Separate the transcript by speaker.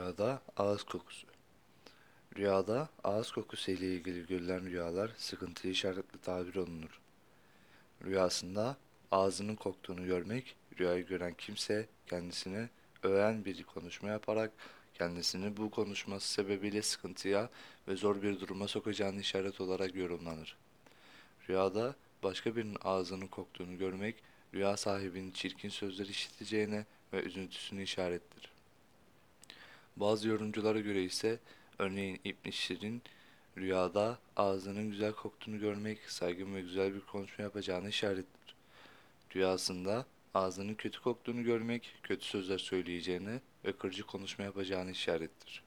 Speaker 1: Rüyada ağız kokusu. Rüyada ağız kokusu ile ilgili görülen rüyalar sıkıntıyı işaretli tabir olunur. Rüyasında ağzının koktuğunu görmek, rüyayı gören kimse kendisine öven bir konuşma yaparak kendisini bu konuşması sebebiyle sıkıntıya ve zor bir duruma sokacağını işaret olarak yorumlanır. Rüyada başka birinin ağzının koktuğunu görmek, rüya sahibinin çirkin sözler işiteceğine ve üzüntüsünü işarettir. Bazı yorumculara göre ise örneğin İbn Şirin rüyada ağzının güzel koktuğunu görmek saygın ve güzel bir konuşma yapacağını işarettir. Rüyasında ağzının kötü koktuğunu görmek kötü sözler söyleyeceğini ve kırıcı konuşma yapacağını işarettir.